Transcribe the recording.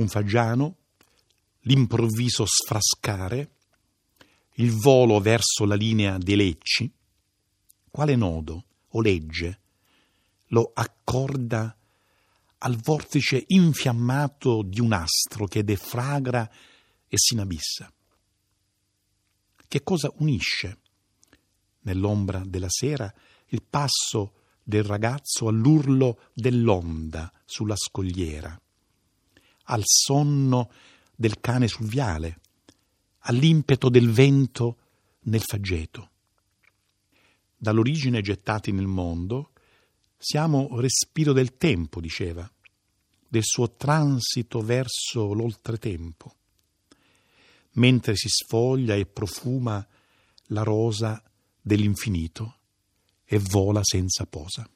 un fagiano, l'improvviso sfrascare, il volo verso la linea dei lecci, quale nodo o legge lo accorda al vortice infiammato di un astro che defragra e si inabissa? Che cosa unisce nell'ombra della sera il passo del ragazzo all'urlo dell'onda sulla scogliera, al sonno del cane sul viale, all'impeto del vento nel faggeto. Dall'origine gettati nel mondo, siamo respiro del tempo, diceva, del suo transito verso l'oltretempo, mentre si sfoglia e profuma la rosa dell'infinito e vola senza posa.